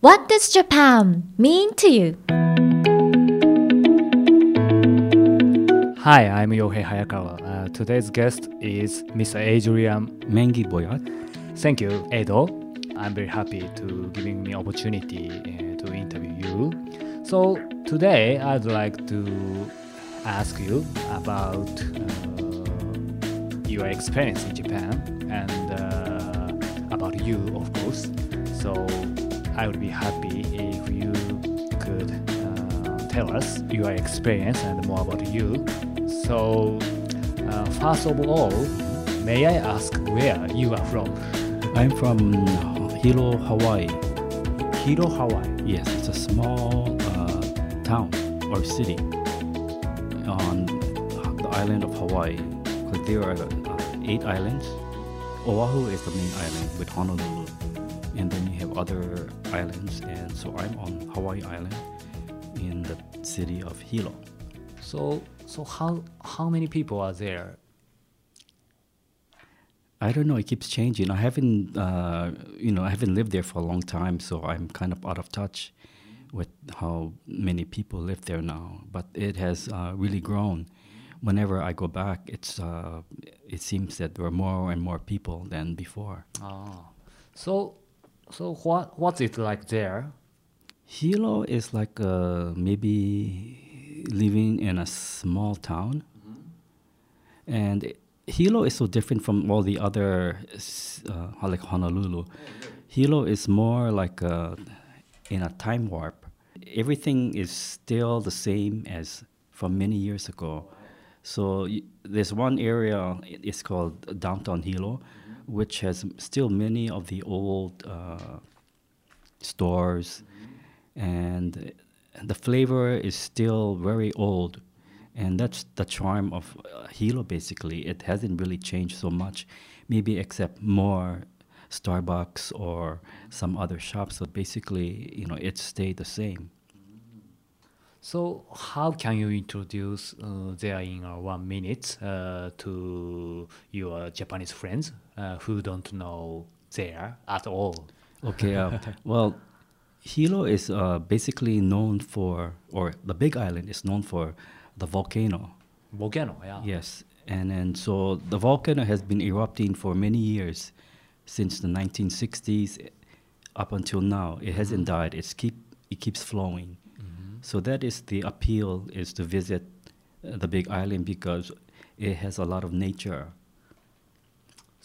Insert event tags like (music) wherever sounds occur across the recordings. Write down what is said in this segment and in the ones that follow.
What does Japan mean to you? Hi, I'm Yohei Hayakawa. Uh, today's guest is Mr. Adrian. Mengi Boyat. Thank you, Edo. I'm very happy to giving me opportunity uh, to interview you. So today I'd like to ask you about uh, your experience in Japan and uh, about you, of course. So I would be happy if you could uh, tell us your experience and more about you. So uh, first of all, may I ask where you are from? I'm from Hilo, Hawaii. Hilo, Hawaii. Yes, it's a small uh, town or city on the island of Hawaii. Because there are uh, eight islands. Oahu is the main island with Honolulu. And then other islands. And so I'm on Hawaii Island in the city of Hilo. So so how how many people are there? I don't know. It keeps changing. I haven't, uh, you know, I haven't lived there for a long time, so I'm kind of out of touch with how many people live there now. But it has uh, really grown. Whenever I go back, it's uh, it seems that there are more and more people than before. Ah, so so what what's it like there? Hilo is like uh, maybe living in a small town, and it- Hilo is so different from all the other, uh, like Honolulu. Hilo is more like uh in a time warp. Everything is still the same as from many years ago. So y- there's one area, it's called downtown Hilo, which has still many of the old uh, stores, and the flavor is still very old. And that's the charm of uh, Hilo, basically. It hasn't really changed so much, maybe except more Starbucks or some other shops. So basically, you know, it stayed the same. So how can you introduce uh, there in uh, one minute uh, to your Japanese friends uh, who don't know there at all? Okay, uh, (laughs) well, Hilo is uh, basically known for, or the Big Island is known for the volcano. Volcano, yeah. Yes, and then so the volcano has been erupting for many years, since the 1960s up until now. It hasn't died. It's keep it keeps flowing. So that is the appeal is to visit uh, the Big Island because it has a lot of nature.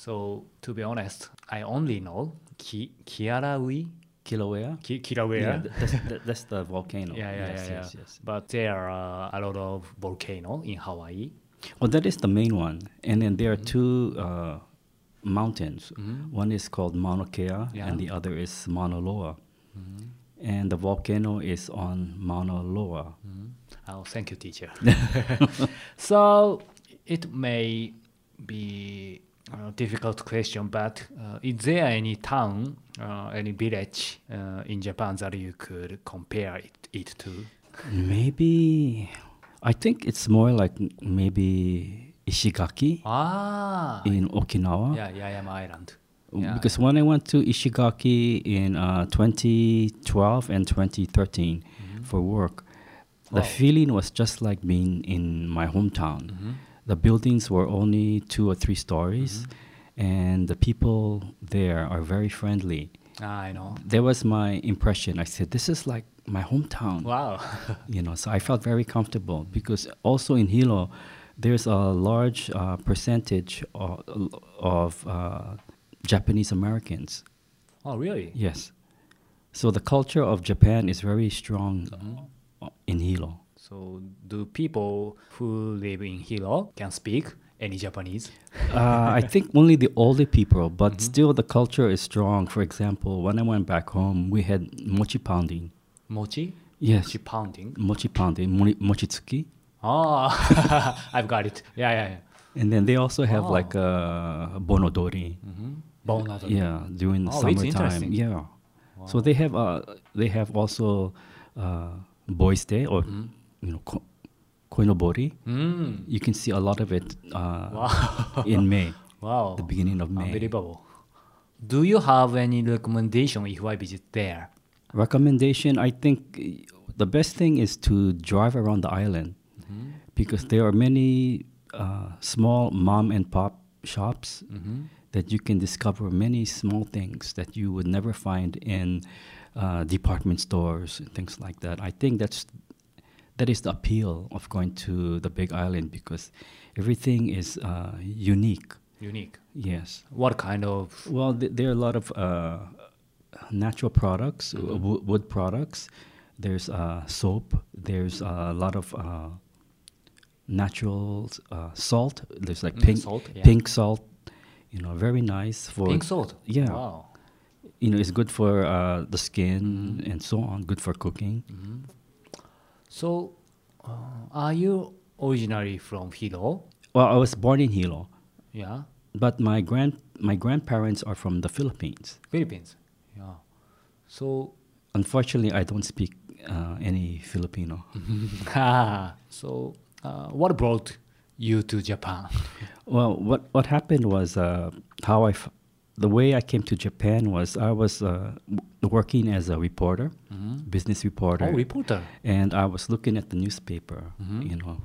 So to be honest, I only know Ki- Kiaraui, Kilauea. Ki- Kilauea. Yeah, that's, that's the volcano. (laughs) Yeah, yeah, yes, yeah, yes, yeah. yes. But there are a lot of volcano in Hawaii. Well, that is the main one, and then there are mm-hmm. two uh, mountains. Mm-hmm. One is called Mauna Kea, Yeah. and the other is Mauna Loa. Mm-hmm. And the volcano is on Mauna Loa. Oh, thank you, teacher. (laughs) (laughs) so it may be a difficult question, but uh, is there any town, uh, any village uh, in Japan that you could compare it, it to? Maybe, I think it's more like maybe Ishigaki Ah, in Okinawa. yeah, Yaeyama Island. W- Yeah. Because when I went to Ishigaki in uh, 2012 and 2013 for work, the Wow. feeling was just like being in my hometown. The buildings were only two or three stories, and the people there are very friendly. Ah, I know. That was my impression. I said, "This is like my hometown." Wow. (laughs) you know so i felt very comfortable because also in hilo there's a large uh, percentage of, of uh, japanese americans oh, really? yes so the culture of japan is very strong uh, in hilo So do people who live in Hilo can speak any Japanese? uh, i think only the older people but still the culture is strong for example when i went back home we had mochi pounding Mochi? yes Mochi pounding. mochi pounding mori- mochitsuki Oh, (laughs) I've got it. Yeah, yeah, yeah. and then they also have Oh. like uh, bonodori Bonado. Yeah, during the Oh, it's summertime. interesting. Yeah. So they have uh they have also uh Boys Day or you know ko- Koinobori. Mm. You can see a lot of it uh, Wow. in May, (laughs) Wow. the beginning of May. Unbelievable. Do you have any recommendation if I visit there? Recommendation I think the best thing is to drive around the island Mm-hmm. because there are many uh, small mom and pop shops Mm-hmm. that you can discover many small things that you would never find in uh, department stores and things like that. I think that's that is the appeal of going to the Big Island because everything is uh, unique. Unique. Yes. What kind of? Well, th- there are a lot of uh, natural products, uh, wo- wood products. There's uh, soap. There's a lot of uh, natural uh, salt. There's like Mm, pink salt, yeah. pink salt. You know, very nice for Pink salt. Yeah. Wow. You know, it's good for uh, the skin Mm-hmm. and so on. Good for cooking. So, uh, are you originally from Hilo? Well, I was born in Hilo, Yeah. but my grand my grandparents are from the Philippines. Philippines. Yeah. So, Unfortunately, I don't speak uh, any Filipino. (laughs) so uh, what brought you to Japan? (laughs) Well, what what happened was uh, how I, f- the way I came to Japan was I was uh, working as a reporter, business reporter, Oh, reporter. and I was looking at the newspaper, you know,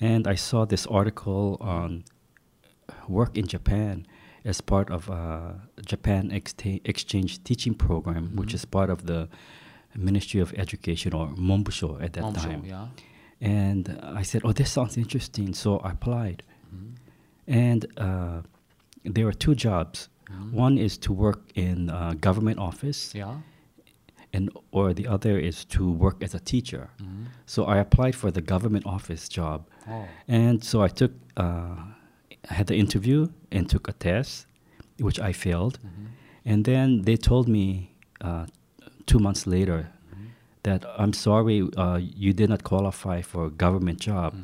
and I saw this article on work in Japan as part of uh, Japan Exta- Exchange Teaching Program, which is part of the Ministry of Education or Mombusho at that Momsho, time. Yeah. And I said, "Oh, this sounds interesting." So I applied, and uh, there were two jobs. One is to work in uh, government office, Yeah. and or the other is to work as a teacher. So I applied for the government office job, Oh. and so I took uh, had the interview and took a test, which I failed, and then they told me uh, two months later that I'm sorry uh, you did not qualify for a government job,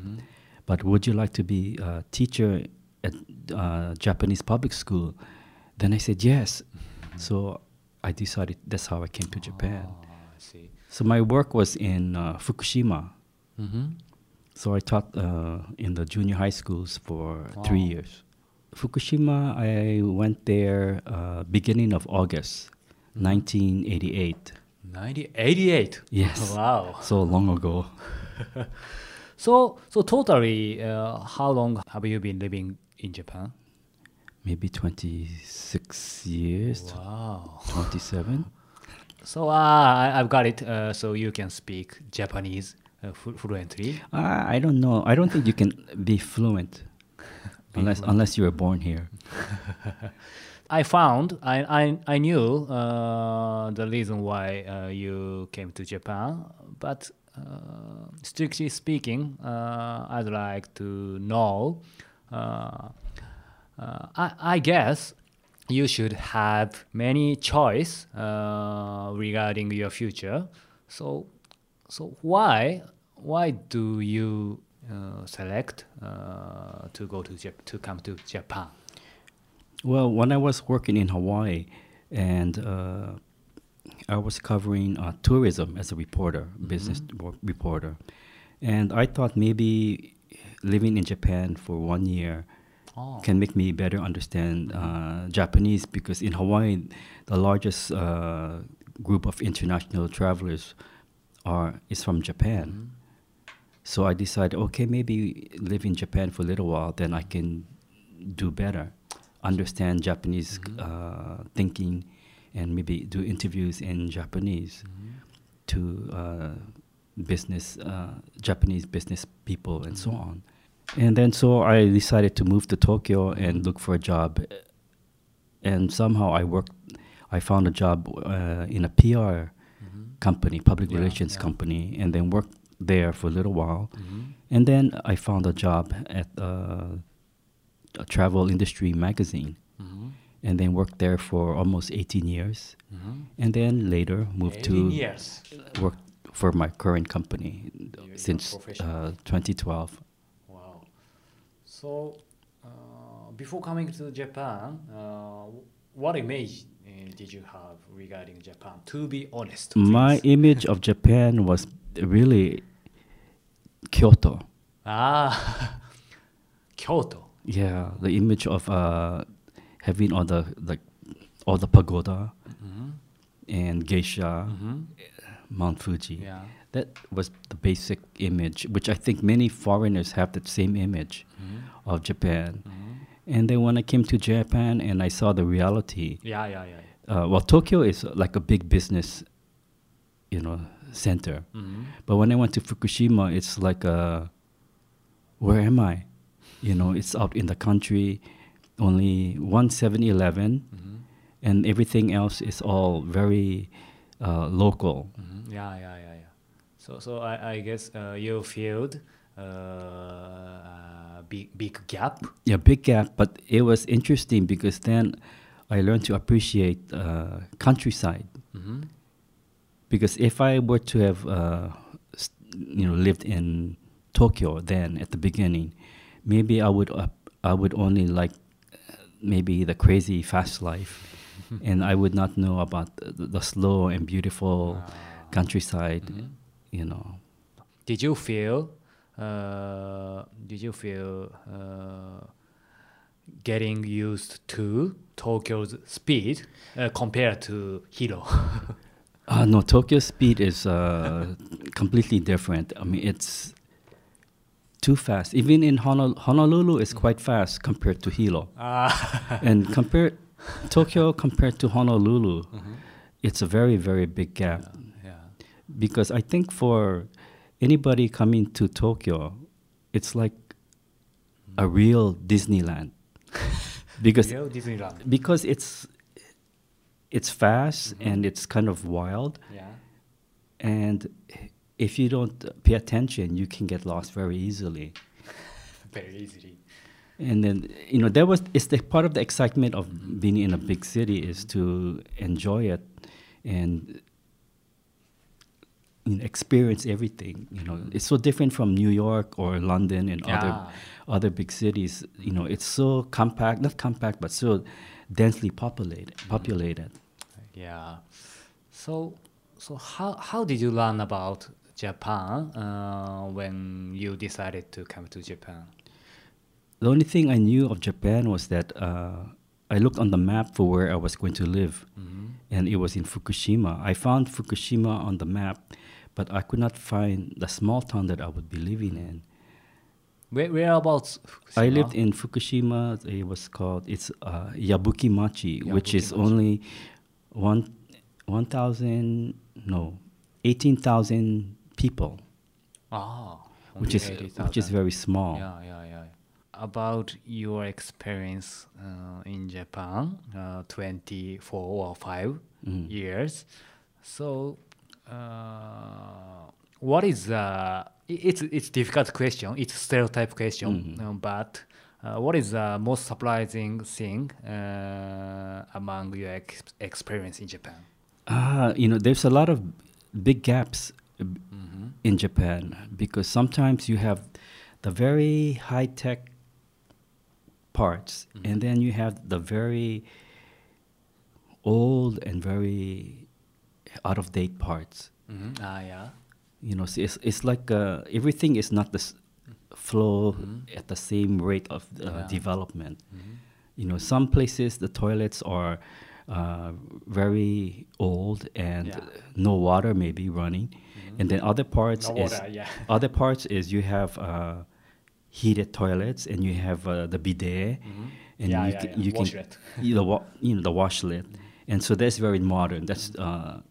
but would you like to be a teacher at uh, Japanese public school? Then I said yes. So I decided that's how I came to Japan. Oh, I see. So my work was in uh, Fukushima. Mm-hmm. So I taught uh, in the junior high schools for three years. Fukushima, I went there uh, beginning of August, 1988. 1988. Yes. Wow. So long ago. (laughs) So, so totally, uh, how long have you been living in Japan? Maybe 26 years, Wow. 27. So uh, I, I've got it. Uh, so you can speak Japanese uh, flu- fluently. I, I don't know. I don't think you can be fluent (laughs) unless unless you were born here. (laughs) I found I I, I knew uh, the reason why uh, you came to Japan, but uh, strictly speaking, uh, I'd like to know. Uh, I, I guess you should have many choice uh, regarding your future. So, so why why do you uh, select uh, to go to Jap- to come to Japan? Well, when I was working in Hawaii, and uh, I was covering uh, tourism as a reporter, business wo- reporter, and I thought maybe living in Japan for one year Oh. can make me better understand uh, Japanese because in Hawaii, the largest uh, group of international travelers are is from Japan. So I decided, okay, maybe live in Japan for a little while, then I can do better, understand Japanese uh, thinking, and maybe do interviews in Japanese to uh, business uh, Japanese business people and so on. And then so I decided to move to Tokyo and look for a job. And somehow I worked, I found a job uh, in a PR company, public Yeah, relations yeah. company, and then worked there for a little while. Mhm. And then I found a job at uh, a travel industry magazine, Mhm. and then worked there for almost 18 years. Mhm. And then later moved to years. work for my current company You're since uh, 2012. So, uh, before coming to Japan, uh, what image uh, did you have regarding Japan? To be honest, My image of Japan was really Kyoto. ah, (laughs) Kyoto. Yeah, the image of uh, having all the like all the pagoda, Mhm. and geisha, Mhm. Mount Fuji. Yeah. That was the basic image, which I think many foreigners have that same image Mhm. of Japan. Mhm. And then when I came to Japan and I saw the reality, Yeah, yeah, yeah. uh, well, Tokyo is like a big business, you know, center. Mhm. But when I went to Fukushima, it's like a, where am I? You know, it's out in the country, only one 7-Eleven, Mhm. and everything else is all very uh, local. Mhm. Yeah, yeah, yeah, yeah. So, so I, I guess uh, you feel uh, a big, big gap. Yeah, big gap, but it was interesting because then I learned to appreciate uh, countryside. Mhm. Because if I were to have, uh, you know, lived in Tokyo then at the beginning, maybe I would uh, I would only like uh, maybe the crazy fast life, (laughs) and I would not know about the, the slow and beautiful Ah. countryside. Mhm. You know, Did you feel? Uh, did you feel uh, getting used to Tokyo's speed uh, compared to Hiro? (laughs) uh, no, Tokyo speed is uh, completely different. I mean, it's too fast. Even in Honol- Honolulu, is quite fast compared to Hilo. Ah. (laughs) and compare Tokyo compared to Honolulu, it's a very very big gap yeah. Because I think for anybody coming to Tokyo, it's like a real Disneyland (laughs) because Real Disneyland. because it's it's fast Mhm. and it's kind of wild Yeah. and if you don't pay attention you can get lost very easily (laughs) Very easily. and then you know that was it's the part of the excitement of being in a big city is to enjoy it and you know, experience everything you know it's so different from new york or london and other Yeah. other big cities you know it's so compact not compact but so densely populated populated Yeah. So, so how how did you learn about Japan uh, when you decided to come to Japan? the only thing i knew of japan was that uh, i looked on the map for where i was going to live Mhm. and it was in Fukushima. I found Fukushima on the map, but I could not find the small town that I would be living in. Where whereabouts? I lived in Fukushima. It was called it's uh, Yabuki Machi, which is Yabuki-machi. only one one thousand no eighteen thousand people, Ah, which is which is very small. Yeah, yeah, yeah. About your experience uh, in Japan, uh, 24 or 5 Mhm. years. So, what is the? It's it's difficult question. It's stereotype question, Mhm. um, but. Uh, what is the most surprising thing uh, among your ex- experience in Japan? Ah, you know, there's a lot of big gaps uh, Mm-hmm. in Japan because sometimes you have the very high tech parts Mhm. and then you have the very old and very out of date parts. Mm-hmm. Ah, yeah. You know, it's it's like uh, everything is not the s- flow Mhm. at the same rate of uh, Yeah. development. Mm-hmm. You know, some places the toilets are uh, very old and Yeah. no water maybe running, and then other parts No is water, yeah. (laughs) other parts is you have uh, heated toilets and you have uh, the bidet Mhm. and Yeah, you yeah, can, yeah. you can (laughs) you know, wa- you know the washlet, and so that's very modern. That's uh,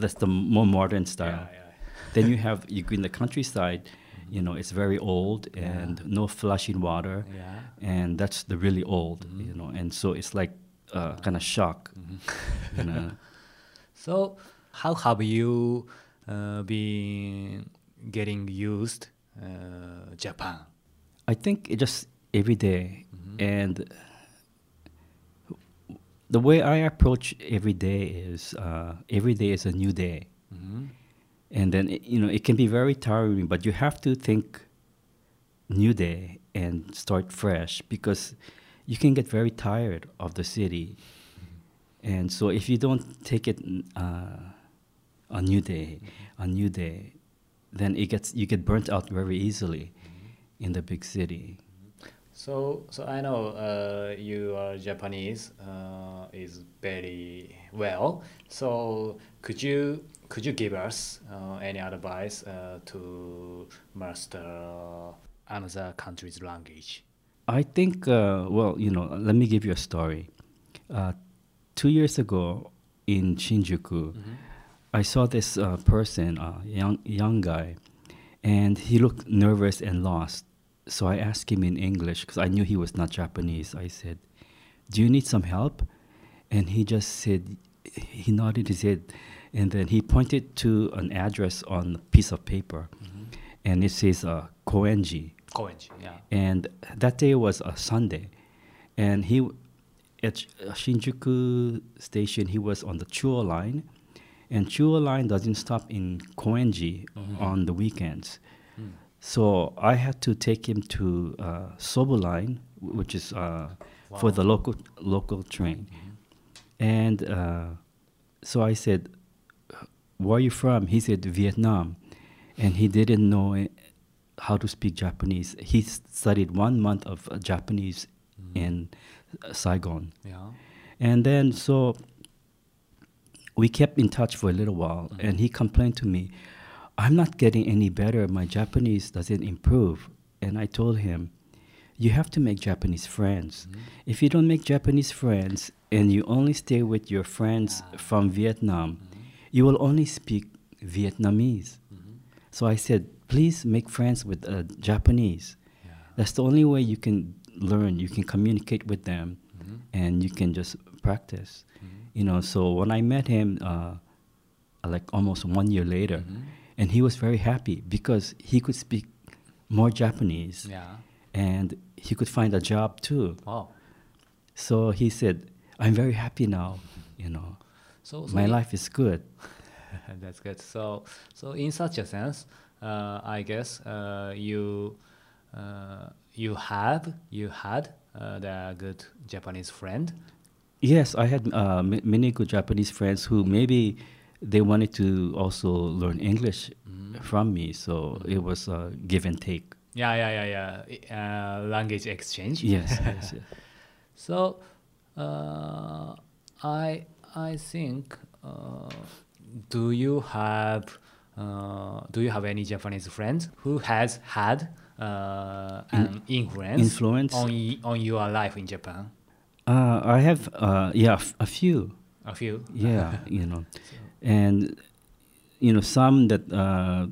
that's the more modern style. Yeah, yeah. Then you have you go in the countryside, you know it's very old and Yeah. no flushing water, Yeah. and that's the really old, Mhm. you know, and so it's like uh, kind of shock, Mhm. you know. (laughs) So, how have you uh, been getting used uh, Japan? I think it just every day, Mhm. and the way I approach every day is uh, every day is a new day, Mhm. and then it, you know it can be very tiring, but you have to think new day and start fresh because you can get very tired of the city, and so if you don't take it uh, a new day, a new day, then it gets you get burnt out very easily in the big city. So, so I know uh, you are Japanese uh, is very well. So, could you could you give us uh, any advice uh, to master another country's language? I think, uh, well, you know, let me give you a story. Uh, two years ago in Shinjuku, I saw this uh, person, a young, young guy, and he looked nervous and lost. So I asked him in English, because I knew he was not Japanese. I said, Do you need some help? And he just said, he nodded his head, and then he pointed to an address on a piece of paper, and it says uh, Koenji. Koenji, yeah. and that day was a Sunday, and he at Sh- Shinjuku station he was on the Chuo line, and Chuo line doesn't stop in Koenji on the weekends, so I had to take him to uh, Sobu line, which is uh, for the local local train, and uh, so I said, "Where are you from?" He said, "Vietnam," and he didn't know how to speak Japanese. He studied one month of uh, Japanese in uh, Saigon, Yeah. and then so we kept in touch for a little while. And he complained to me, "I'm not getting any better. My Japanese doesn't improve." And I told him, "You have to make Japanese friends. If you don't make Japanese friends and you only stay with your friends from Vietnam, you will only speak Vietnamese." So I said, please make friends with uh, Japanese. Yeah. That's the only way you can learn. You can communicate with them, Mhm. and you can just practice. Mhm. You know. So when I met him, uh, like almost one year later, Mhm. And he was very happy because he could speak more Japanese, Yeah. and he could find a job too. Wow. So he said, "I'm very happy now. You know, So, so my life is good." (laughs) That's good. So, so in such a sense, uh, I guess uh, you uh, you have you had uh, the good Japanese friend. Yes, I had uh, m- many good Japanese friends who maybe they wanted to also learn English from me, so it was a give and take. Yeah, yeah, yeah, yeah. Uh, language exchange. Yes, yes, (laughs) yes. So, uh, I I think. Uh, do you have uh, do you have any Japanese friends who has had uh, an influence influence? on y- on your life in Japan? Uh, I have, uh, yeah, f- a few. A few. Yeah, (laughs) you know, and you know some that uh,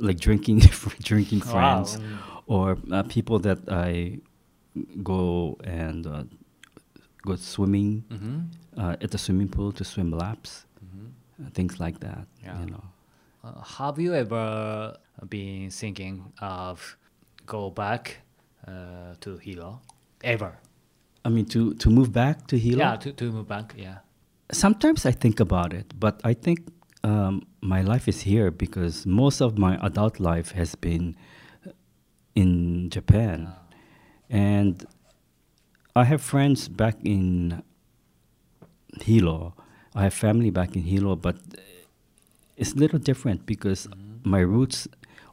like drinking, (laughs) drinking friends, Mm. or uh, people that I go and uh, go swimming Mhm. uh, at the swimming pool to swim laps, Mhm. uh, things like that. Yeah. You know. Uh, have you ever been thinking of go back uh, to Hilo? Ever? I mean, to, to move back to Hilo. Yeah, to, to move back. Yeah. Sometimes I think about it, but I think um, my life is here because most of my adult life has been in Japan, and I have friends back in Hilo. I have family back in Hilo, but it's a little different because Mm-hmm. my roots,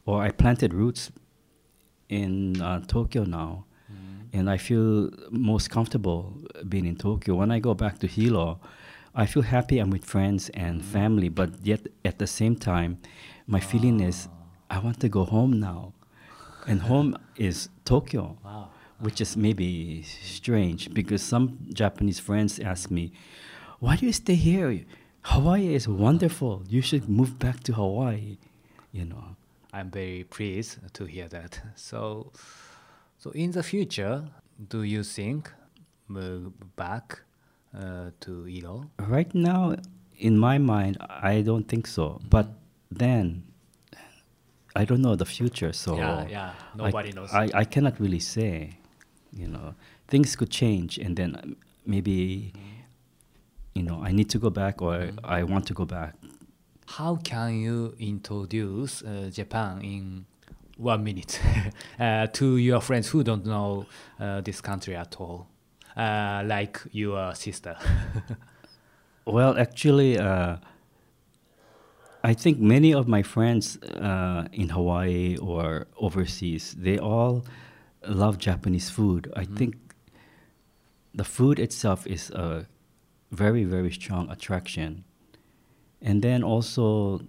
or I planted roots in uh, Tokyo now, Mm-hmm. and I feel most comfortable being in Tokyo. When I go back to Hilo, I feel happy I'm with friends and family, but yet at the same time, my feeling is. I want to go home now, and home is Tokyo Wow. which is maybe strange because some Japanese friends ask me, "Why do you stay here? Hawaii is wonderful. You should move back to Hawaii." You know. I'm very pleased to hear that. So, so in the future, do you think move back uh, to Hilo? Right now, in my mind, I don't think so. But then, I don't know the future, so Yeah, yeah. I- Nobody knows. I, I cannot really say. You know, things could change, and then maybe, you know, I need to go back or I want to go back. How can you introduce uh, Japan in one minute (laughs) uh, to your friends who don't know uh, this country at all, uh, like your sister? (laughs) Well, actually, uh, I think many of my friends uh, in Hawaii or overseas, they all love Japanese food, I Mhm. think the food itself is a very very strong attraction, and then also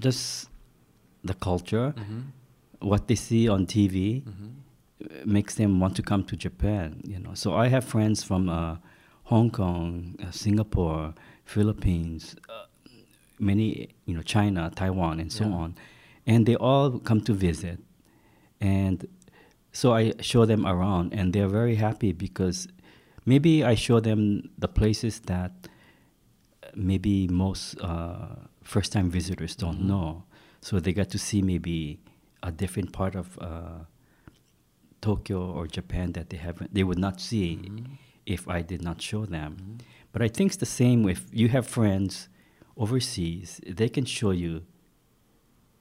just the culture, Mhm. what they see on TV Mhm. Makes them want to come to Japan. You know, so I have friends from uh, Hong Kong, uh, Singapore, Philippines, uh, many you know China, Taiwan, and so Yeah. on, and they all come to visit, and so I show them around, and they're very happy because maybe I show them the places that maybe most uh, first-time visitors don't Mhm. know, so they get to see maybe a different part of uh, Tokyo or Japan that they haven't, they would not see Mhm. if I did not show them. Mhm. But I think it's the same if you have friends overseas, they can show you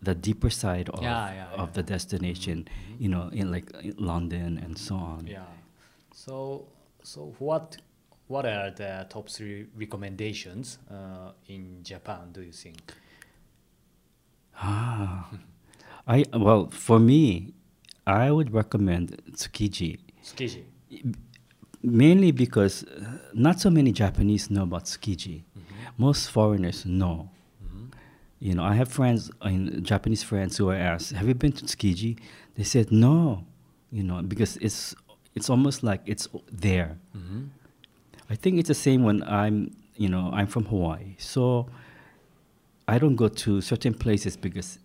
the deeper side of, Yeah, yeah, of yeah. the destination, Mhm. you know, in like in London and so on. Yeah. So so what what are the top three recommendations uh, in Japan? Do you think? Ah, I well for me, I would recommend Tsukiji Tsukiji. mainly because uh, not so many Japanese know about Tsukiji. Most foreigners know. Mhm. You know, I have friends, in Japanese friends, who I asked, "Have you been to Tsukiji?" They said no. You know, because it's it's almost like it's there. Mhm. I think it's the same when I'm, you know, I'm from Hawaii, so I don't go to certain places because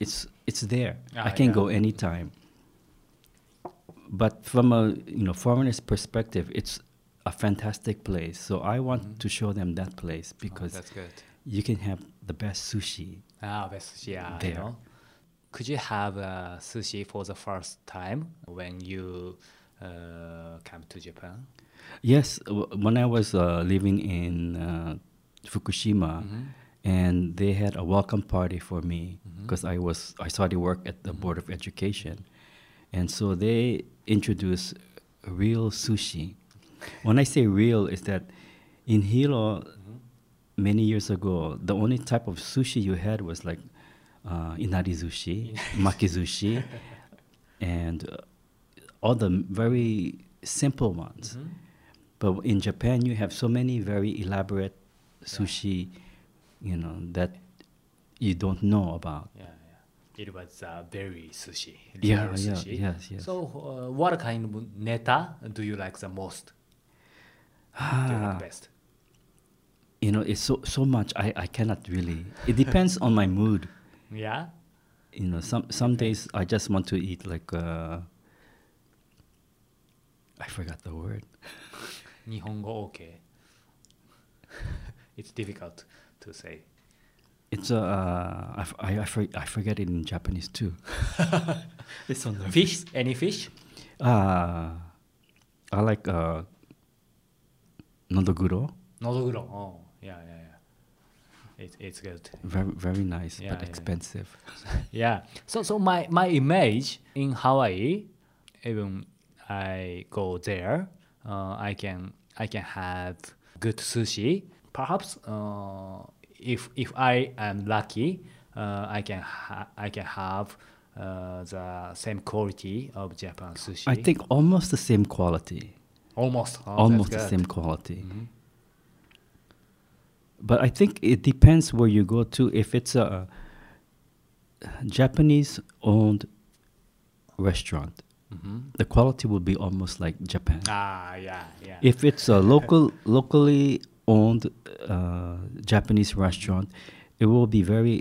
it's it's there. Ah, I can yeah. go anytime. But from a you know foreigner's perspective, it's a fantastic place. So I want Mhm. to show them that place Oh, because that's good. you can have the best sushi. Ah, best sushi. yeah. There. You know. Could you have uh, sushi for the first time when you uh, come to Japan? Yes, w- when I was uh, living in uh, Fukushima, Mhm. And they had a welcome party for me because I was I started work at the Mhm. Board of Education, and so they introduced real sushi. When I say real, is that in Hilo Mhm. many years ago, the only type of sushi you had was like uh, inari sushi, (laughs) makizushi, and uh, all the very simple ones. Mhm. But in Japan, you have so many very elaborate sushi, you know, that you don't know about. Yeah, yeah. It was uh, berry sushi. Yeah, real yeah, yes, yes. So, uh, what kind of neta do you like the most? Do you Ah, like best? you know, it's so so much. I, I cannot really. It depends on my mood. Yeah. You know, some some days I just want to eat like uh, I forgot the word. (laughs) Nihongo okay. (laughs) it's difficult to say. It's uh, I, f- I, I, for, I forget it in Japanese too. (laughs) it's on the Fish? Any fish? Ah, I like uh, nodoguro. Nodoguro. Oh, yeah, yeah, yeah. It, it's good. Very very nice, Yeah, but yeah. expensive. (laughs) yeah. So so my my image in Hawaii, even I go there, uh, I can I can have good sushi. Perhaps uh, if if I am lucky, uh, I can ha- I can have uh, the same quality of Japan sushi. I think almost the same quality. almost oh, almost the same quality. Mhm. But I think it depends where you go to. If it's a Japanese owned restaurant, Mhm. the quality will be almost like Japan. Ah yeah yeah. If it's a local, locally owned uh, Japanese restaurant, it will be very,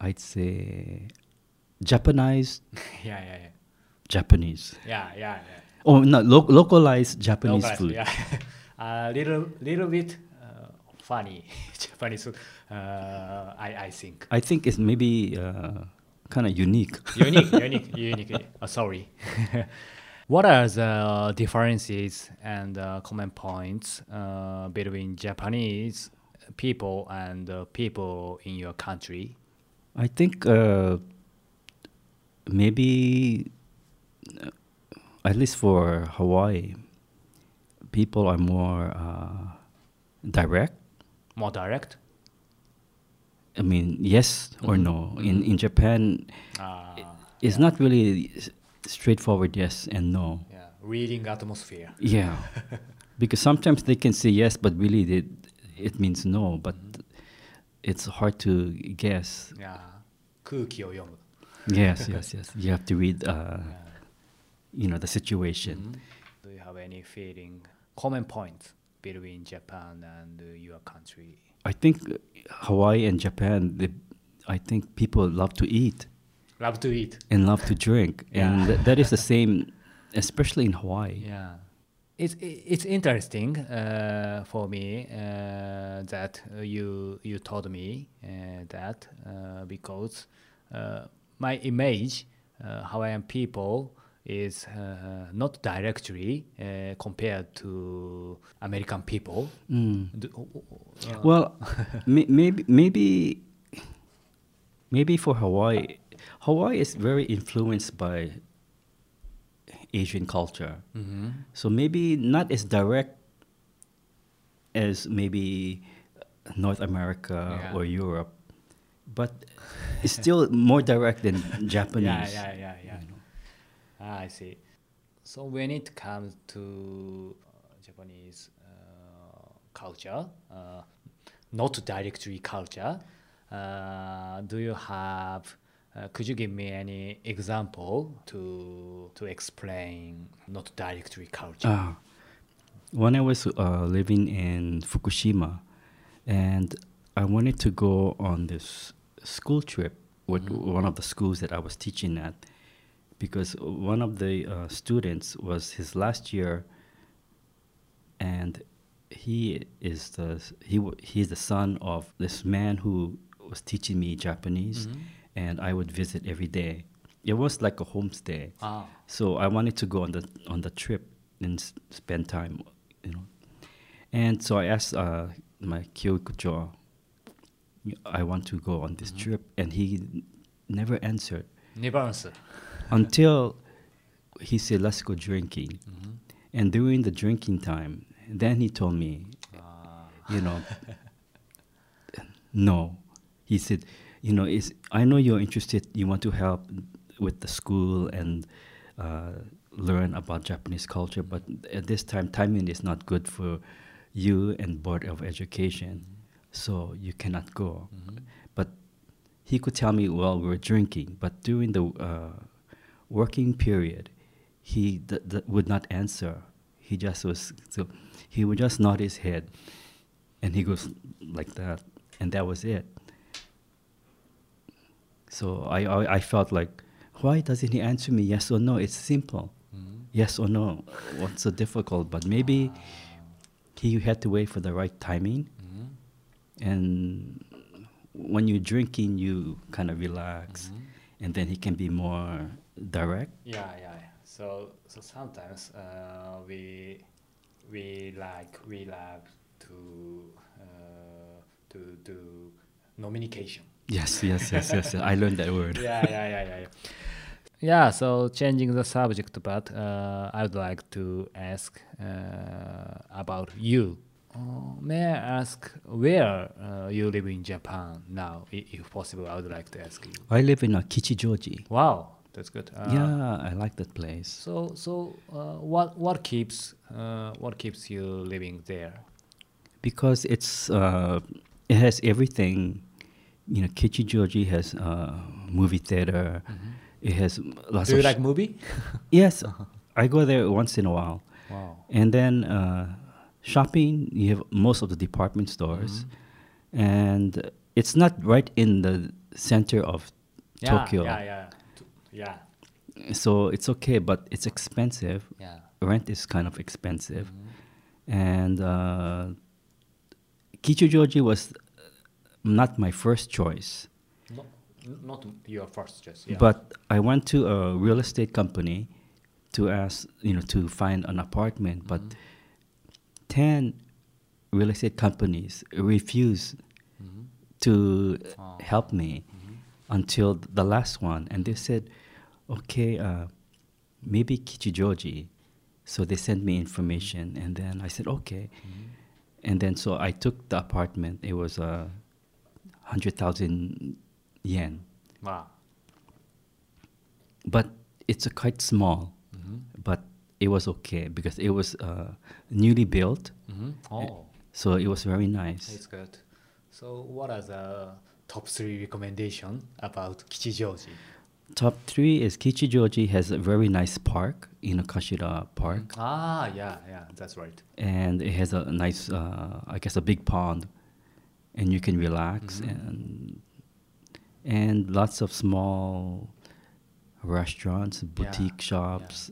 I'd say, Japanized (laughs) yeah yeah yeah. Japanese. Yeah yeah yeah. Oh, not lo- localized Japanese Localized, food. Yeah, a (laughs) little little bit uh, funny (laughs) Japanese food. Uh, I I think I think it's maybe uh, kind of unique. unique, unique, unique. Uh, sorry. What are the differences and uh, common points uh, between Japanese people and uh, people in your country? I think uh, maybe, uh, at least for Hawaii, people are more uh, direct. More direct. I mean, yes or Mhm. no. In in Japan, Uh, it's not really straightforward yes and no. Yeah, reading atmosphere. Yeah, (laughs) because sometimes they can say yes, but really they, it means no. But it's hard to guess. Yeah, 空気を読む。 Yes, yes, (laughs) yes. You have to read, uh, Yeah. you know, the situation. Do you have any feeling, common points between Japan and uh, your country? I think uh, Hawaii and Japan, they, I think people love to eat Love to eat. and love to drink, (laughs) and Yeah. th- that is the same, especially in Hawaii. Yeah, it's it's interesting uh, for me uh, that you you told me uh, that uh, because uh, my image uh, Hawaiian people is uh, not directly uh, compared to American people. Mm. Do- uh, Well, (laughs) may, maybe maybe maybe for Hawaii, Hawaii is very influenced by Asian culture. mhm. So maybe not as direct as maybe North America Yeah. or Europe, but (laughs) it's still more direct than Japanese. Yeah, yeah, yeah, yeah. Ah, I see. So when it comes to uh, Japanese uh, culture, uh, not directly culture, uh, do you have? Uh, could you give me any example to to explain not directly culture? Ah, when I was uh, living in Fukushima, and I wanted to go on this school trip with one of the schools that I was teaching at, because one of the uh, students was his last year, and he is the he w- he is the son of this man who was teaching me Japanese, and I would visit every day. It was like a homestay. ah, So I wanted to go on the on the trip and s- spend time, you know. And so I asked uh, my kyokucho, I want to go on this trip, and he n- never answered never answer. (laughs) until he said, "Let's go drinking." And during the drinking time, then he told me, Ah, you know, (laughs) no. He said, you know, is I know you're interested. You want to help with the school and uh, learn about Japanese culture, but at this time, timing is not good for you and Board of Education, so you cannot go. But he could tell me, well, we're drinking, but during the uh, working period, he d- d- would not answer. He just was so he would just nod his head, and he goes like that, and that was it. So I, I I felt like, why doesn't he answer me yes or no? It's simple, yes or no. What's so difficult? But maybe he had to wait for the right timing, and when you're drinking, you kind of relax, and then he can be more direct. Yeah, yeah. yeah. So so sometimes uh, we we like we like to uh, to do communication. Yes, yes, yes, yes. yes. I learned that word. (laughs) yeah, yeah, yeah, yeah, yeah. Yeah, so changing the subject, but uh, I would like to ask uh, about you. Uh, may I ask where uh, you live in Japan now? If possible, I would like to ask you. I live in uh, Kichijoji. Wow, that's good. Uh, yeah, I like that place. So, so uh, what what keeps uh, what keeps you living there? because it's uh, it has everything. You know, Kichijoji has uh, movie theater. It has lots Do you of like movie? (laughs) yes. I go there once in a while, wow. and then uh, shopping. You have most of the department stores, and it's not right in the center of Yeah, Tokyo, Yeah, yeah, yeah, so it's okay. But it's expensive. yeah. rent is kind of expensive, and uh, Kichijoji was not my first choice. Not, not your first choice. Yeah. But I went to a real estate company to ask, you know, to find an apartment. But mm-hmm. ten real estate companies refused mm-hmm. to Oh. help me mm-hmm. until the last one, and they said, "Okay, uh, maybe Kichijoji." So they sent me information, and then I said, "Okay." And then so I took the apartment. It was a uh, hundred thousand yen. wow. But it's a quite small, Mm-hmm. but it was okay because it was uh, newly built, Mm-hmm. Oh, so it was very nice. it's good. So, what are the top three recommendation about Kichijoji? Top three is Kichijoji has a very nice park, Inokashira Park, Ah, yeah, yeah, that's right. and it has a nice, uh, I guess, a big pond, and you can relax Mhm. and and lots of small restaurants, boutique yeah. shops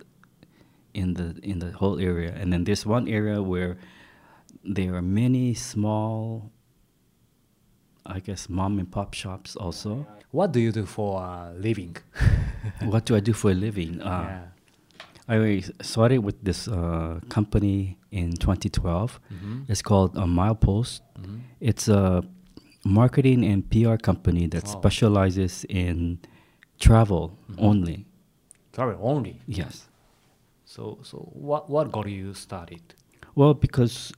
in the in the whole area. And then there's one area where there are many small, I guess, mom and pop shops also. What do you do for a living? (laughs) what do I do for a living? Uh, yeah. I started with this uh, company in 2012. Mhm. It's called uh, Milepost. It's a marketing and PR company that Wow. specializes in travel Mhm. only. Travel only. Yes. So, so what what got you started? Well, because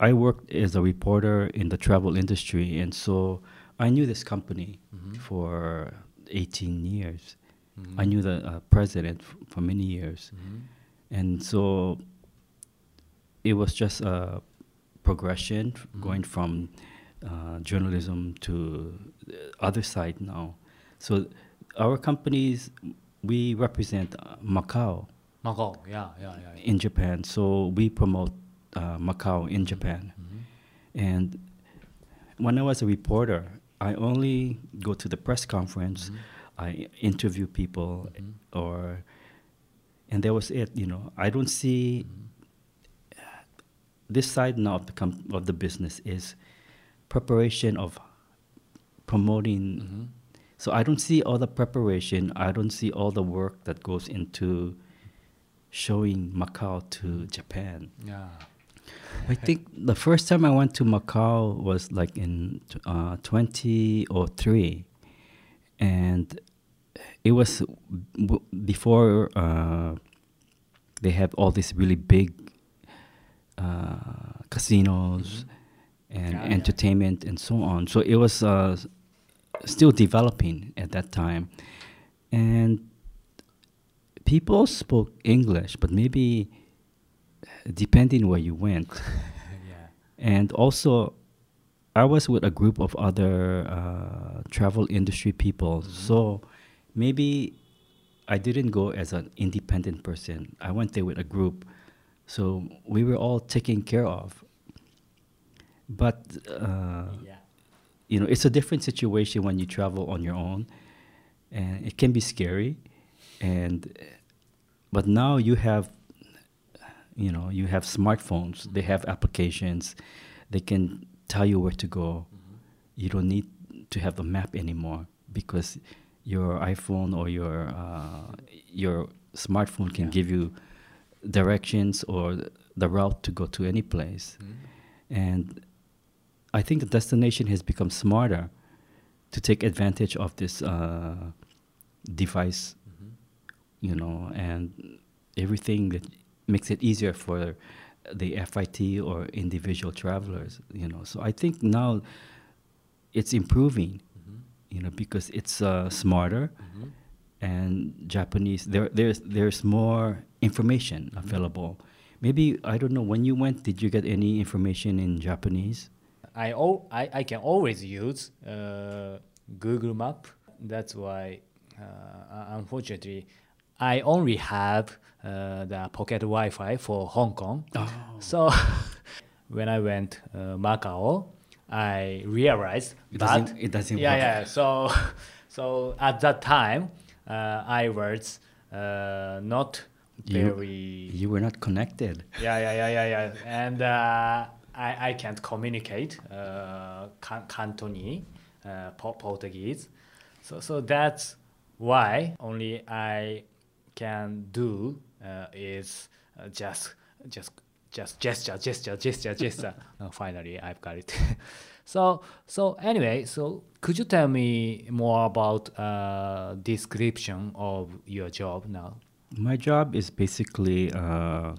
I worked as a reporter in the travel industry, and so I knew this company Mhm. for 18 years. Mhm. I knew the uh, president f- for many years. Mhm. and so it was just a progression Mhm. going from uh, journalism to the other side now so our companies we represent uh, macau Macau. Yeah, yeah, yeah. in japan so we promote uh, macau in japan Mhm. and when i was a reporter i only go to the press conference Mhm. i interview people Mhm. or and that was it you know i don't see Mhm. This side now of the of the business is preparation of promoting. Mhm. so i don't see all the preparation. I don't see all the work that goes into showing macau to japan. Yeah. i think the first time i went to macau was like in uh, 2003 and it was before uh, they have all these really big uh, casinos and Yeah, yeah. entertainment and so on. So it was uh, still developing at that time, and people spoke English, but maybe depending where you went, (laughs) yeah. and also. I was with a group of other uh, travel industry people, Mhm. so maybe I didn't go as an independent person. I went there with a group, so we were all taken care of. But uh, yeah. you know, it's a different situation when you travel on your own, and it can be scary. And but now you have, you know, you have smartphones. They have applications. They can tell you where to go. Mhm. You don't need to have a map anymore because your iPhone or your uh, your smartphone can Yeah. give you directions or the route to go to any place. Mhm. And I think the destination has become smarter to take advantage of this uh, device, Mhm. you know, and everything that makes it easier for the FIT or individual travelers, you know. So I think now it's improving, Mhm. you know, because it's uh, smarter Mhm. And Japanese. There, there's there's more information available. Maybe I don't know. When you went, did you get any information in Japanese? I, al- I I can always use uh, Google Map. That's why, uh, unfortunately, I only have uh, the pocket Wi-Fi for Hong Kong. Oh. So (laughs) when I went uh, Macau, I realized It that doesn't- it doesn't yeah work. yeah. So (laughs) so at that time, I was uh, not very You were not connected. yeah, yeah, yeah, yeah, yeah. And uh, I, I can't communicate uh, can- Cantonese, uh, Portuguese. So, so that's why only I can do uh, is uh, just, just, just gesture, gesture, gesture, gesture. (laughs) uh, finally, I've got it. (laughs) so, so anyway, so could you tell me more about uh, description of your job now? My job is basically uh,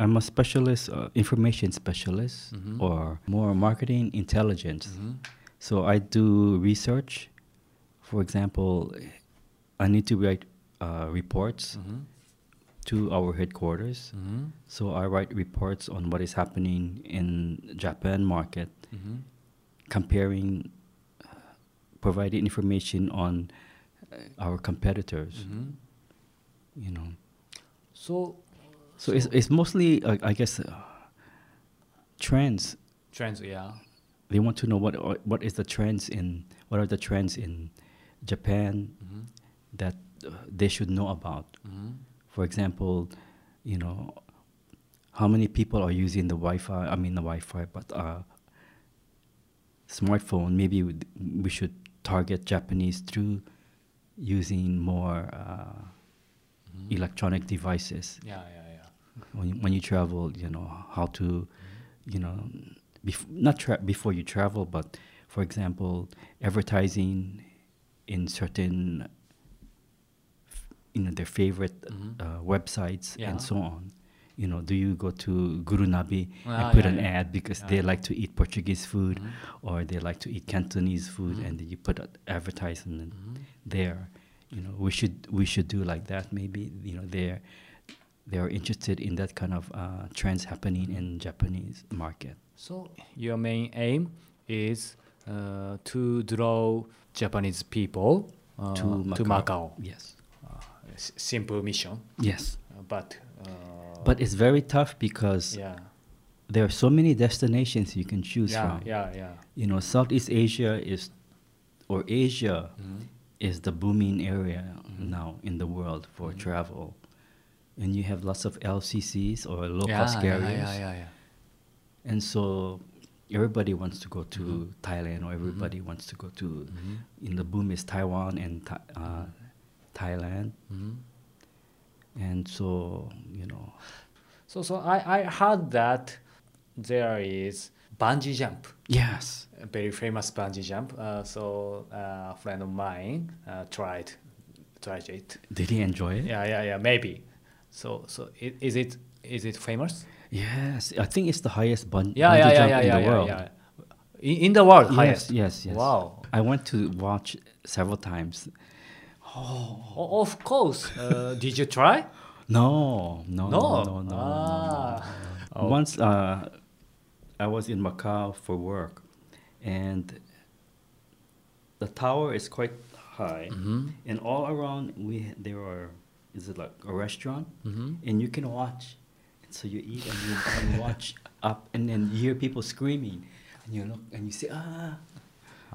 I'm a specialist, uh, information specialist, Mhm. or more marketing intelligence. Mhm. So I do research. For example, I need to write uh, reports Mm-hmm. To our headquarters. Mm-hmm. So I write reports on what is happening in Japan market, Mm-hmm. comparing, uh, providing information on uh, our competitors. Mm-hmm. You know, So so, it's it's mostly uh, I guess uh, trends. trends, yeah. They want to know what are- what is the trends in what are the trends in Japan Mm-hmm. that uh, they should know about. For example, you know, how many people are using the Wi-Fi? I mean, the Wi-Fi, but uh, smartphone. Maybe we should target Japanese through using more uh, Mm-hmm. electronic devices Yeah, yeah, yeah. when you, when you travel. You know how to, you know, bef- not before you travel, but for example, advertising in certain, you know, their favorite Mhm. uh, websites Yeah. and so on. You know, do you go to Gurunabi Ah, and put yeah, an yeah. ad because they like to eat Portuguese food Mhm. or they like to eat Cantonese food, Mhm. and then you put an advertisement Mhm. there. You know, we should we should do like that. Maybe you know they're they're interested in that kind of uh, trends happening in Japanese market. So your main aim is uh, to draw Japanese people uh, to Macau. to Macau. Yes. Simple mission, Yes. uh, but uh, But it's very tough because yeah, there are so many destinations you can choose yeah, from. yeah, yeah. Yeah. You know, Southeast Asia is, or Asia Mhm. is the booming area Mhm. now in the world for Mhm. travel. And you have lots of LCCs or low cost carriers. yeah, yeah, yeah. And so everybody wants to go to Mhm. Thailand or everybody wants to go to, Mhm. in the boom is Taiwan and uh, Thailand. Mhm. And so, you know, So, so I, I heard that there is bungee jump, yes. a very famous bungee jump. Uh, so uh, a friend of mine uh, tried, tried it. Did he enjoy it? Yeah, yeah, yeah, maybe. So, so i- is it is it famous? Yes. I think it's the highest bun- Yeah, bungee yeah, yeah, jump yeah, in yeah, the yeah, world. yeah. In, in the world, Yes, highest. yes, yes. Wow. I went to watch several times. O- of course. Uh, did you try? No, no, no, No. no, no. no, Ah. no. Once uh, I was in Macau for work, and the tower is quite high, Mhm. and all around we there are is it like a restaurant, Mhm. and you can watch, and so you eat and you, and watch (laughs) up, and then you hear people screaming, and you look and you say ah,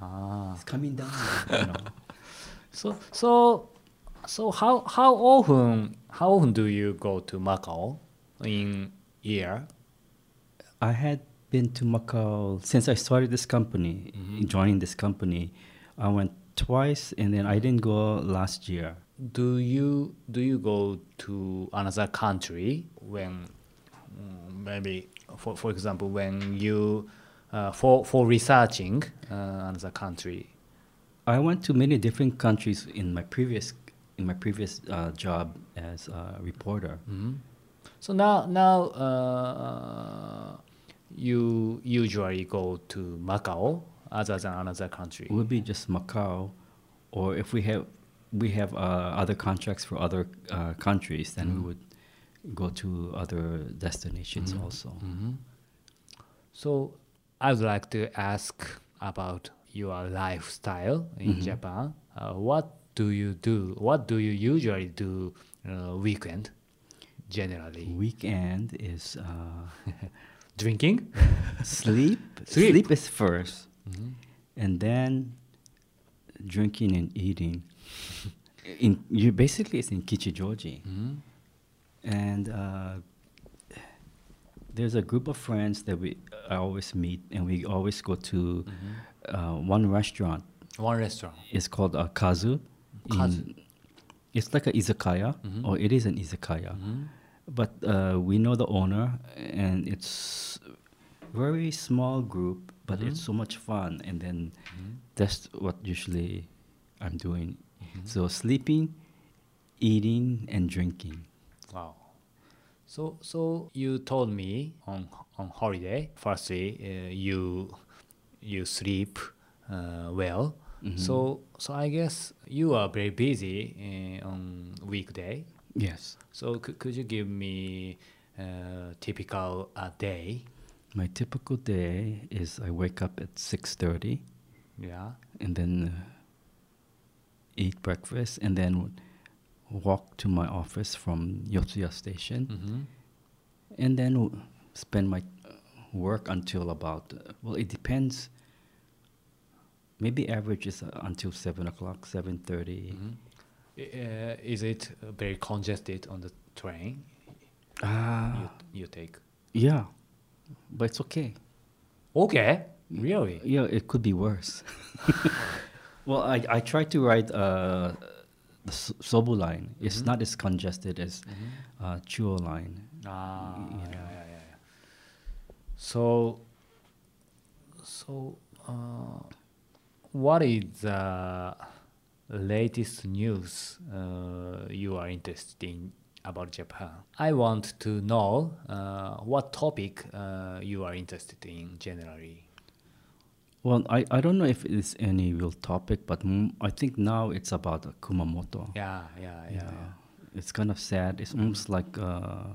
Ah. it's coming down, you know. So, so, so how how often how often do you go to Macau in year? I had been to Macau since I started this company, Mhm. joining this company. I went twice, and then I didn't go last year. Do you do you go to another country when maybe for for example when you uh, for for researching uh, another country? I went to many different countries in my previous in my previous uh, job as a reporter. Mhm. So now now uh, you usually go to Macau other than another country. It would be just Macau, or if we have we have uh, other contracts for other uh, countries, then Mhm. we would go to other destinations Mhm. also. Mhm. So I would like to ask about your lifestyle in Mhm. Japan. Uh, what do you do? What do you usually do uh, weekend? Generally, Weekend is uh, (laughs) drinking. (laughs) sleep. (laughs) Sleep. Sleep is first. Mhm. and then drinking and eating. in you basically it's in Kichijoji, Mhm. and uh, there's a group of friends that we I always meet, and we always go to Mhm. uh, one restaurant. One restaurant. It's called uh, Kazu. Kazu. In, it's like an izakaya, Mhm. or it is an izakaya. Mhm. But uh, we know the owner, and it's very small group, but it's so much fun. And then Mhm. that's what usually I'm doing. Mhm. So sleeping, eating, and drinking. Wow. So so you told me on on holiday. Firstly, uh, you you sleep uh, well. Mhm. So so I guess you are very busy uh, on weekday. Yes. So could could you give me a typical uh, day? My typical day is I wake up at 6:30 Yeah. and then uh, eat breakfast and then walk to my office from Yotsuya station Mm-hmm. and then w- spend my uh, work until about uh, well it depends maybe average is uh, until 7 o'clock 7.30 Mm-hmm. Uh, is it uh, very congested on the train ah you, you take? yeah but it's okay Okay. Really? yeah it could be worse (laughs) well i, I try to write. uh, the sobu line it's Mhm. not as congested as Mm-hmm. uh, chuo line Ah, you yeah, know. yeah, yeah, yeah. So, so, uh, what is the latest news uh, you are interested in about Japan? I want to know uh, what topic uh, you are interested in generally. Well, I, I don't know if it's any real topic, but mm, I think now it's about uh, Kumamoto. Yeah, yeah, yeah. yeah. It's kind of sad. It's almost like, uh,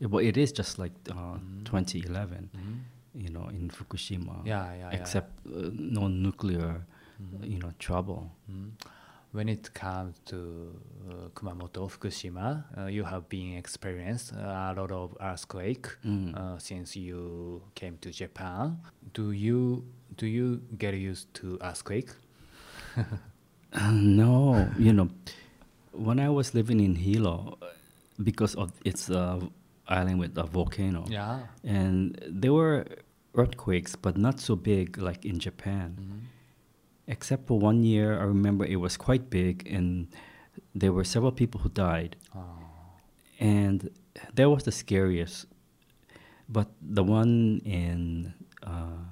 it, well, it is just like uh, Mhm. 2011, Mhm. you know, in Fukushima. Yeah, yeah, yeah. Except uh, no nuclear, Mhm. you know, trouble. Mm. When it comes to uh, Kumamoto, Fukushima, uh, you have been experienced a lot of earthquake Mm. uh, since you came to Japan. Do you do you get used to earthquake? no, you know, when I was living in Hilo, uh, because of its uh, island with a volcano, Yeah. and there were earthquakes, but not so big like in Japan. Mhm. Except for one year, I remember it was quite big, and there were several people who died, Oh. and that was the scariest. But the one in uh,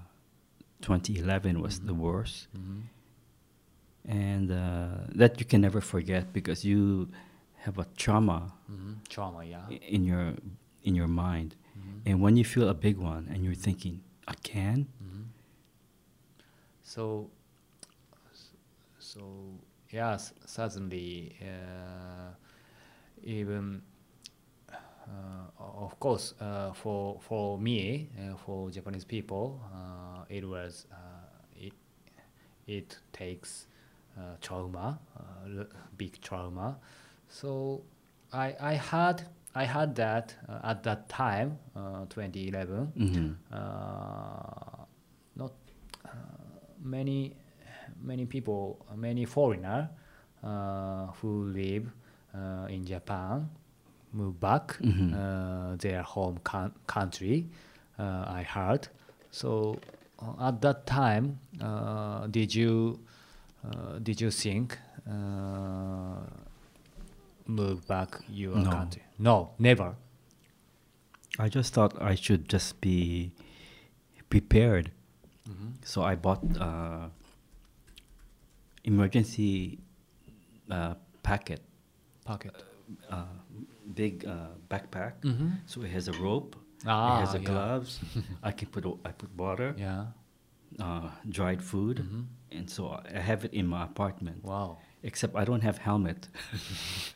2011 was the Mhm. worst, Mhm. and uh, that you can never forget because you have a trauma Mhm. Trauma, yeah. in your in your mind, Mhm. and when you feel a big one, and you're thinking, again, Mhm. So, so yes, certainly, uh, even of course, uh, for for me, uh, for Japanese people, uh, it was uh, it it takes uh, trauma, uh, big trauma. So I I had I had that uh, at that time, uh, 2011 Mhm. uh, not uh, many many people many foreigner uh, who live uh, in Japan move back Mhm. uh, their home coun- country uh, I heard so uh, at that time uh, did you uh, did you think uh, move back your No. country no never I just thought I should just be prepared. Mhm. So I bought uh, emergency uh, packet, pocket uh, big uh, backpack. mm-hmm. So it has a rope. Ah, it has a yeah. gloves. (laughs) I can put I put water, yeah uh, dried food, Mhm. and so I have it in my apartment. Wow. Except I don't have helmet. (laughs)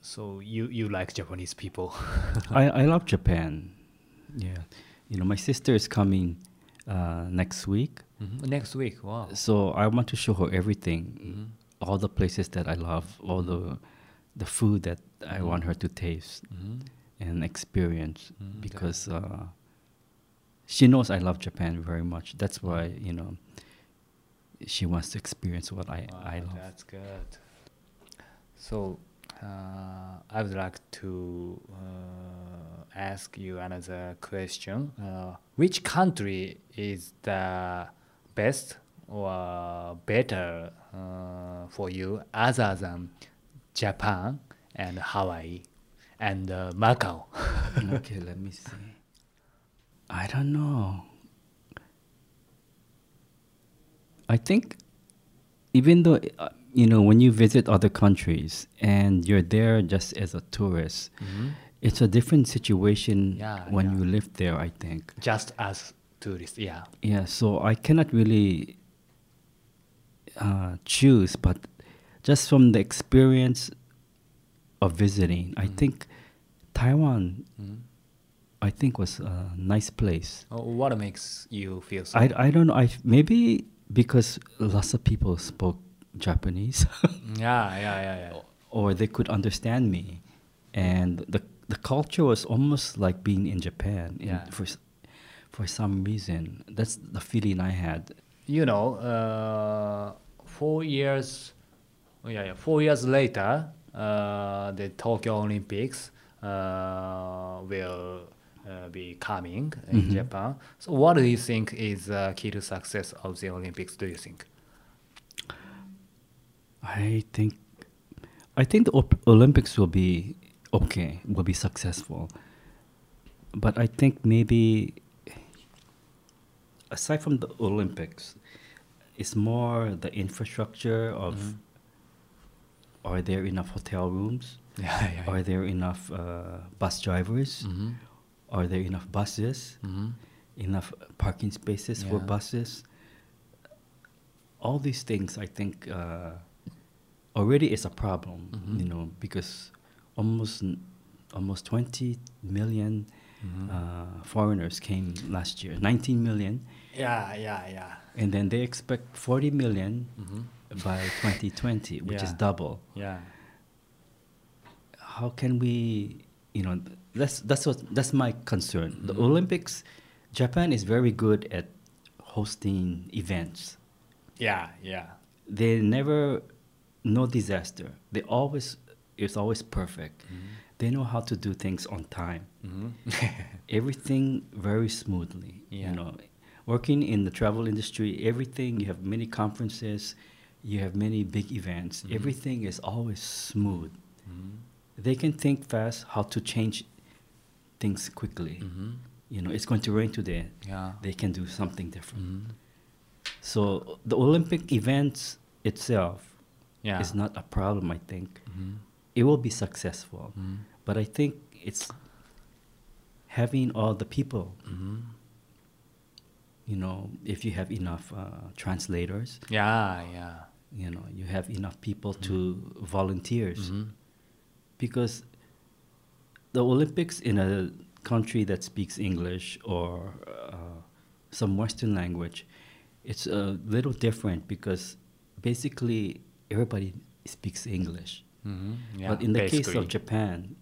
So you you like Japanese people? I, I love Japan. (laughs) Yeah, you know my sister is coming uh, next week, Mhm. Next week. Wow. so I want to show her everything, Mhm. all the places that I love, all the the food that I want her to taste Mhm. and experience Mm, because uh, she knows I love Japan very much. That's why you know she wants to experience what I Wow, I love. That's good. So uh, I would like to uh, ask you another question. Uh, which country is the best or better uh, for you other than Japan and Hawaii and uh, Macau? (laughs) okay, let me see. I don't know. I think even though uh, you know when you visit other countries and you're there just as a tourist, Mhm. it's a different situation Yeah, when yeah. you live there. I think. Just as tourists, yeah. Yeah, so I cannot really uh, choose, but just from the experience of visiting, I Mm. think Taiwan, Mhm. I think was a nice place. Oh, what makes you feel so? I, I don't know. I maybe because lots of people spoke Japanese, (laughs) yeah, yeah, yeah, yeah. or they could understand me, and the the culture was almost like being in Japan. in- Yeah. for for some reason, that's the feeling I had. You know, uh, four years, yeah, yeah, four years later, uh, the Tokyo Olympics uh, will uh, be coming in Mhm. Japan. So, what do you think is uh, key to success of the Olympics? Do you think? I think, I think the Op- Olympics will be okay, will be successful, but I think maybe aside from the Olympics, it's more the infrastructure of. Mhm. Are there enough hotel rooms? (laughs) Yeah, yeah. Are there enough uh, bus drivers? Mm-hmm. Are there enough buses? Mm-hmm. Enough parking spaces for buses? All these things, I think, uh, already is a problem. Mhm. You know, because almost n- almost 20 million Mhm. uh, foreigners came last year. 19 million, Yeah, yeah, yeah. and then they expect 40 million Mm-hmm. By 2020, which is double. Yeah. how can we you know that's that's what that's my concern the Mhm. olympics japan is very good at hosting events Yeah, yeah. they never no disaster they always it's always perfect Mm-hmm. they know how to do things on time Mm-hmm. (laughs) everything very smoothly Yeah. you know working in the travel industry everything you have many conferences you have many big events Mhm. everything is always smooth mm-hmm. they can think fast how to change things quickly. Mm-hmm. You know, it's going to rain today. Yeah. They can do something different. Mm-hmm. So the Olympic events itself Yeah. is not a problem. I think Mm-hmm. it will be successful, Mm-hmm. but I think it's having all the people. Mm-hmm. You know, if you have enough uh, translators, Yeah, yeah. You know, you have enough people to volunteers. Mm-hmm. because the Olympics in a country that speaks English or uh, some Western language, it's a little different because basically everybody speaks English. Mm-hmm. Yeah. but in the case of Japan,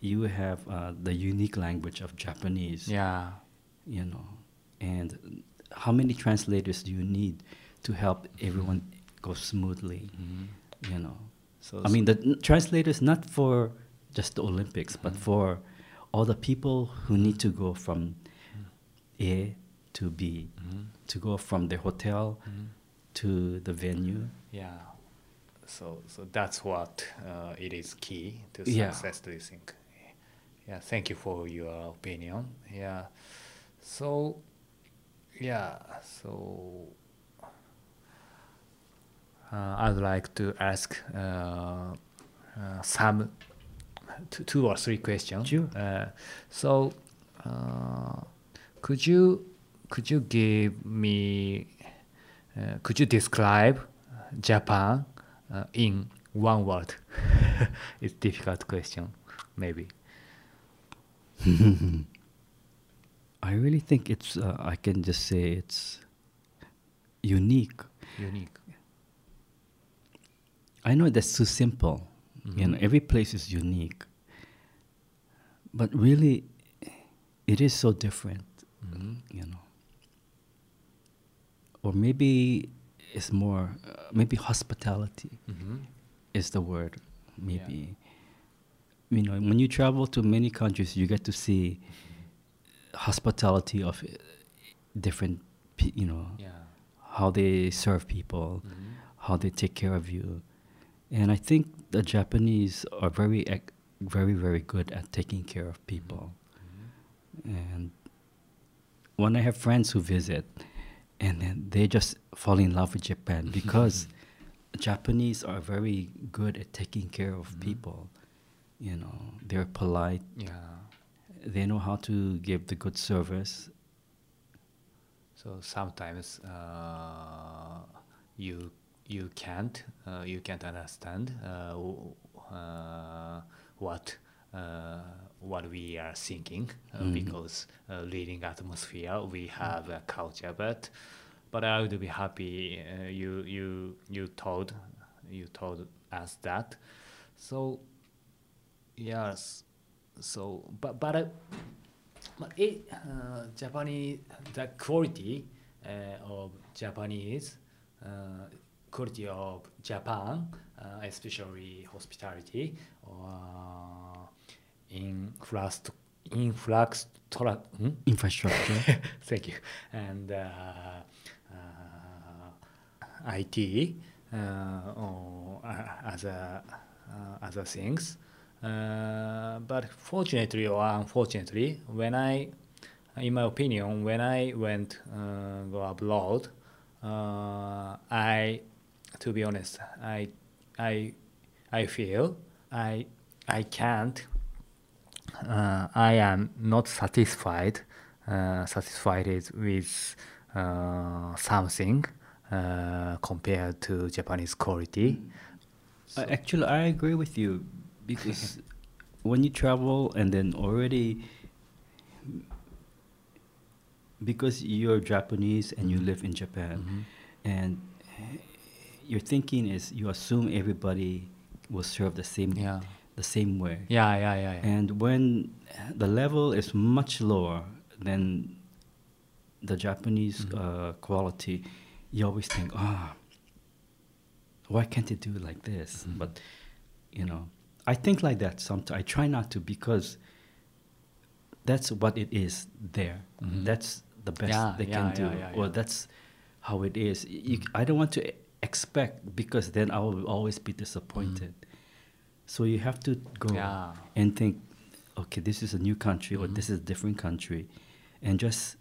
you have uh, the unique language of Japanese. Yeah. You know, and how many translators do you need to help everyone go smoothly? Mm-hmm. You know. So I mean, the n- is not for just the Olympics, but for all the people who need to go from A to B, Mhm. to go from the hotel Mhm. to the venue. Yeah. So so that's what uh, it is key to Yeah. success. Do you think? Yeah. Thank you for your opinion. Yeah. So yeah. So I'd like to ask uh, uh, some two, two or three questions. Sure. Uh, so uh, could you could you give me uh, could you describe Japan uh, in one word? (laughs) it's difficult question, maybe. (laughs) I really think it's. Uh, I can just say it's unique. Unique. I know that's too simple. You know, Mhm. every place is unique, but really, it is so different. Mhm. you know. Or maybe it's more, uh, maybe hospitality Mhm. is the word. Maybe, you know, when you travel to many countries, you get to see hospitality of uh, different, pe- you know, Yeah. how they serve people, Mhm. how they take care of you, and I think the Japanese are very, very, very good at taking care of people. And when I have friends who visit, and then they just fall in love with Japan (laughs) because Japanese are very good at taking care of Mhm. people. You know, they're polite. Yeah. They know how to give the good service. So sometimes uh, you you can't uh, you can't understand uh, uh, what uh, what we are thinking uh, Mhm. because uh, reading atmosphere we have a culture but but I would be happy uh, you you you told you told us that so yes so but but uh, but it uh, Japanese the quality uh, of Japanese uh, quality of Japan uh, especially hospitality or influx influx hmm? Infrastructure. (laughs) Thank you. And uh, uh, IT uh, or uh, other uh, other things. Uh, but fortunately or unfortunately, when I, in my opinion, when I went uh, go abroad, uh, I, to be honest, I, I, I feel I, I can't uh, I am not satisfied uh, satisfied with uh, something uh, compared to Japanese quality. Uh, actually, I agree with you because (laughs) when you travel and then already because you're Japanese and you live in Japan Mhm. and your thinking is you assume everybody will serve the same Yeah. the same way. Yeah, yeah, yeah, yeah. And when the level is much lower than the Japanese Mhm. uh, quality, you always think, ah, why can't it do like this? Mhm. But, you know, I think like that sometimes. I try not to because that's what it is there. Mhm. That's the best Yeah, they yeah, can do. Or that's how it is. You, I don't want to expect because then I will always be disappointed. So you have to go Mm-hmm. Yeah. and think, okay, this is a new country or this is a different country, and just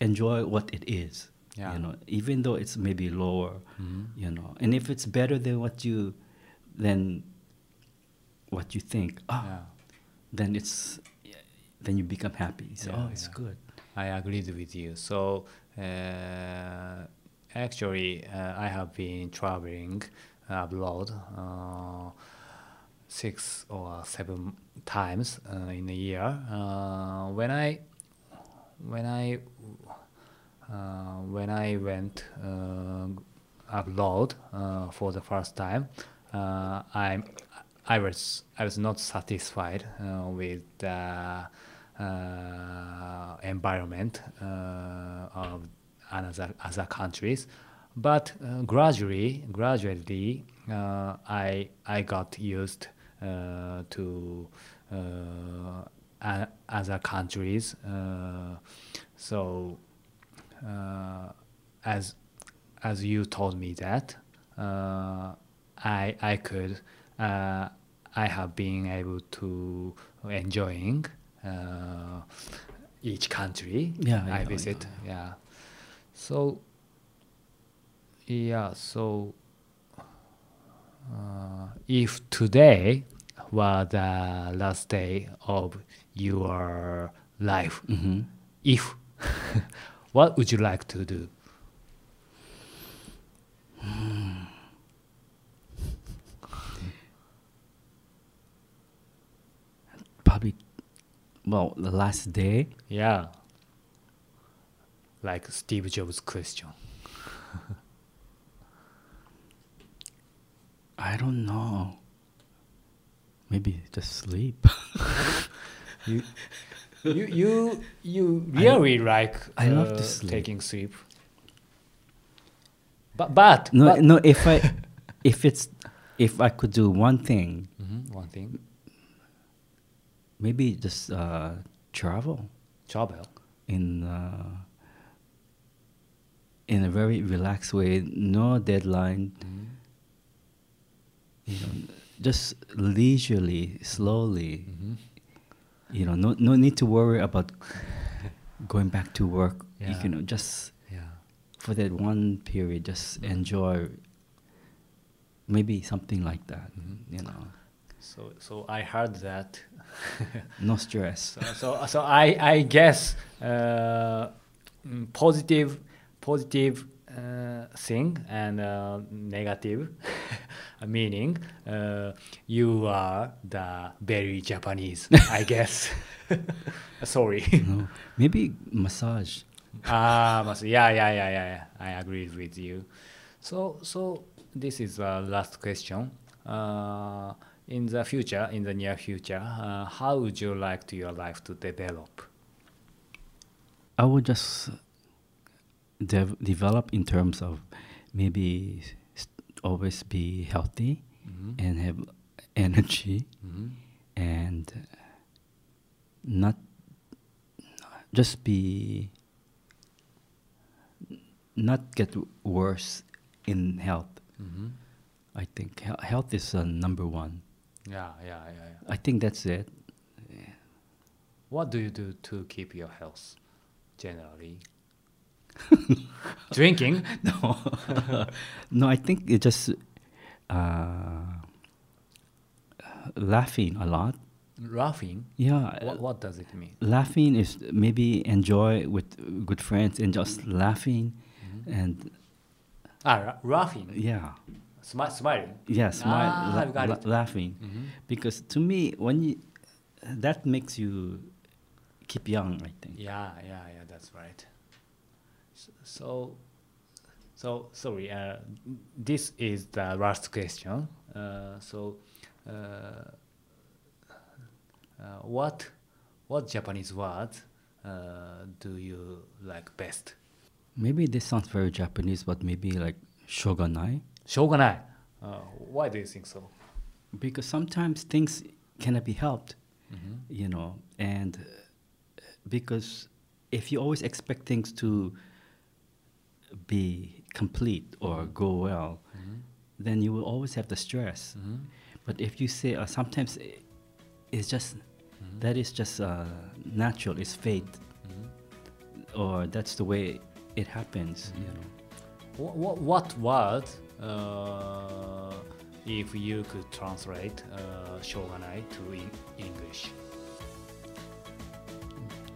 enjoy what it is. Yeah. You know, even though it's maybe lower, Mhm. you know, and if it's better than what you, than what you think, ah, Yeah. then it's, then you become happy. So, oh, it's good. I agreed with you. So uh, actually, uh, I have been traveling abroad uh, six or seven times uh, in a year. Uh, when I when I uh, when I went uh, abroad uh, for the first time, uh, I I was I was not satisfied uh, with the uh, environment uh, of another other countries, but uh, gradually gradually uh, I I got used uh, to uh, a- other countries. Uh, so uh, as as you told me that uh, I I could uh, I have been able to enjoying uh, each country Yeah, I yeah, visit. yeah so yeah so uh, if today were the last day of your life hmm if (laughs) what would you like to do? (sighs) Probably, well, the last day, yeah like steve jobs question (laughs) I don't know. Maybe just sleep. (laughs) you you you, you I really like I love to uh, sleep. taking sleep but but no, but- no. If I, if it's, if I could do one thing, Mhm, one thing maybe just uh, travel travel in uh, in a very relaxed way, no deadline. Mhm. You know, just leisurely, slowly. Mhm. You know, no no need to worry about (laughs) going back to work. Yeah. You know, just yeah for that one period, just enjoy. Maybe something like that. Mhm. You know, so so i heard that (laughs) no stress. so, so so i i guess uh, mm, positive positive uh, thing and uh, negative (laughs) meaning, uh, you are the very Japanese, I (laughs) guess. (laughs) Sorry. No, maybe massage. ah, mas- yeah, yeah, yeah, yeah, yeah. I agree with you. So, so this is the last question. Uh, in the future, in the near future, uh, how would you like to your life to develop? I would just dev- develop in terms of maybe always be healthy Mhm. and have energy Mhm. and not just be not get worse in health. Mhm. I think he- health is uh, number one. Yeah, yeah, yeah, yeah. I think that's it. What do you do to keep your health generally? (laughs) Drinking? (laughs) No, (laughs) no. I think it just uh, laughing a lot. Laughing? Yeah, What, what does it mean? laughing is maybe enjoy with good friends and just laughing and Ah, laughing. yeah Smi- smiling. yeah smile Ah, la- la- laughing Mhm. because to me when you that makes you keep young i think Yeah, yeah, yeah, that's right. So, so sorry, uh, this is the last question. Uh, so, uh, uh, what, what Japanese word uh, do you like best? maybe this sounds very japanese but maybe like shoganai Shoganai. Uh, why do you think so? because sometimes things cannot be helped Mhm. you know and because if you always expect things to be complete or go well Mhm. then you will always have the stress Mhm. but if you say uh, sometimes i- it's just that is just uh, natural it's fate or that's the way it happens you know What, what, what word, uh, if you could translate uh, shoganai to in English?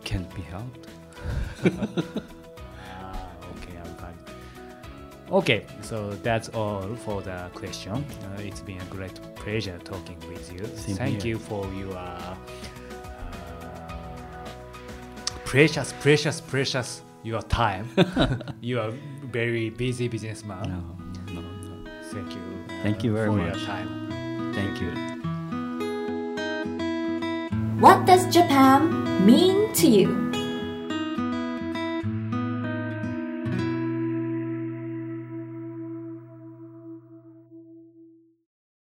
can't be helped (laughs) Okay, so that's all for the question. Uh, it's been a great pleasure talking with you. Same Thank here. you for your uh, precious, precious, precious your time. (laughs) you are very busy businessman. no no no Thank you. Thank you very for much. your time. thank you What does Japan mean to you?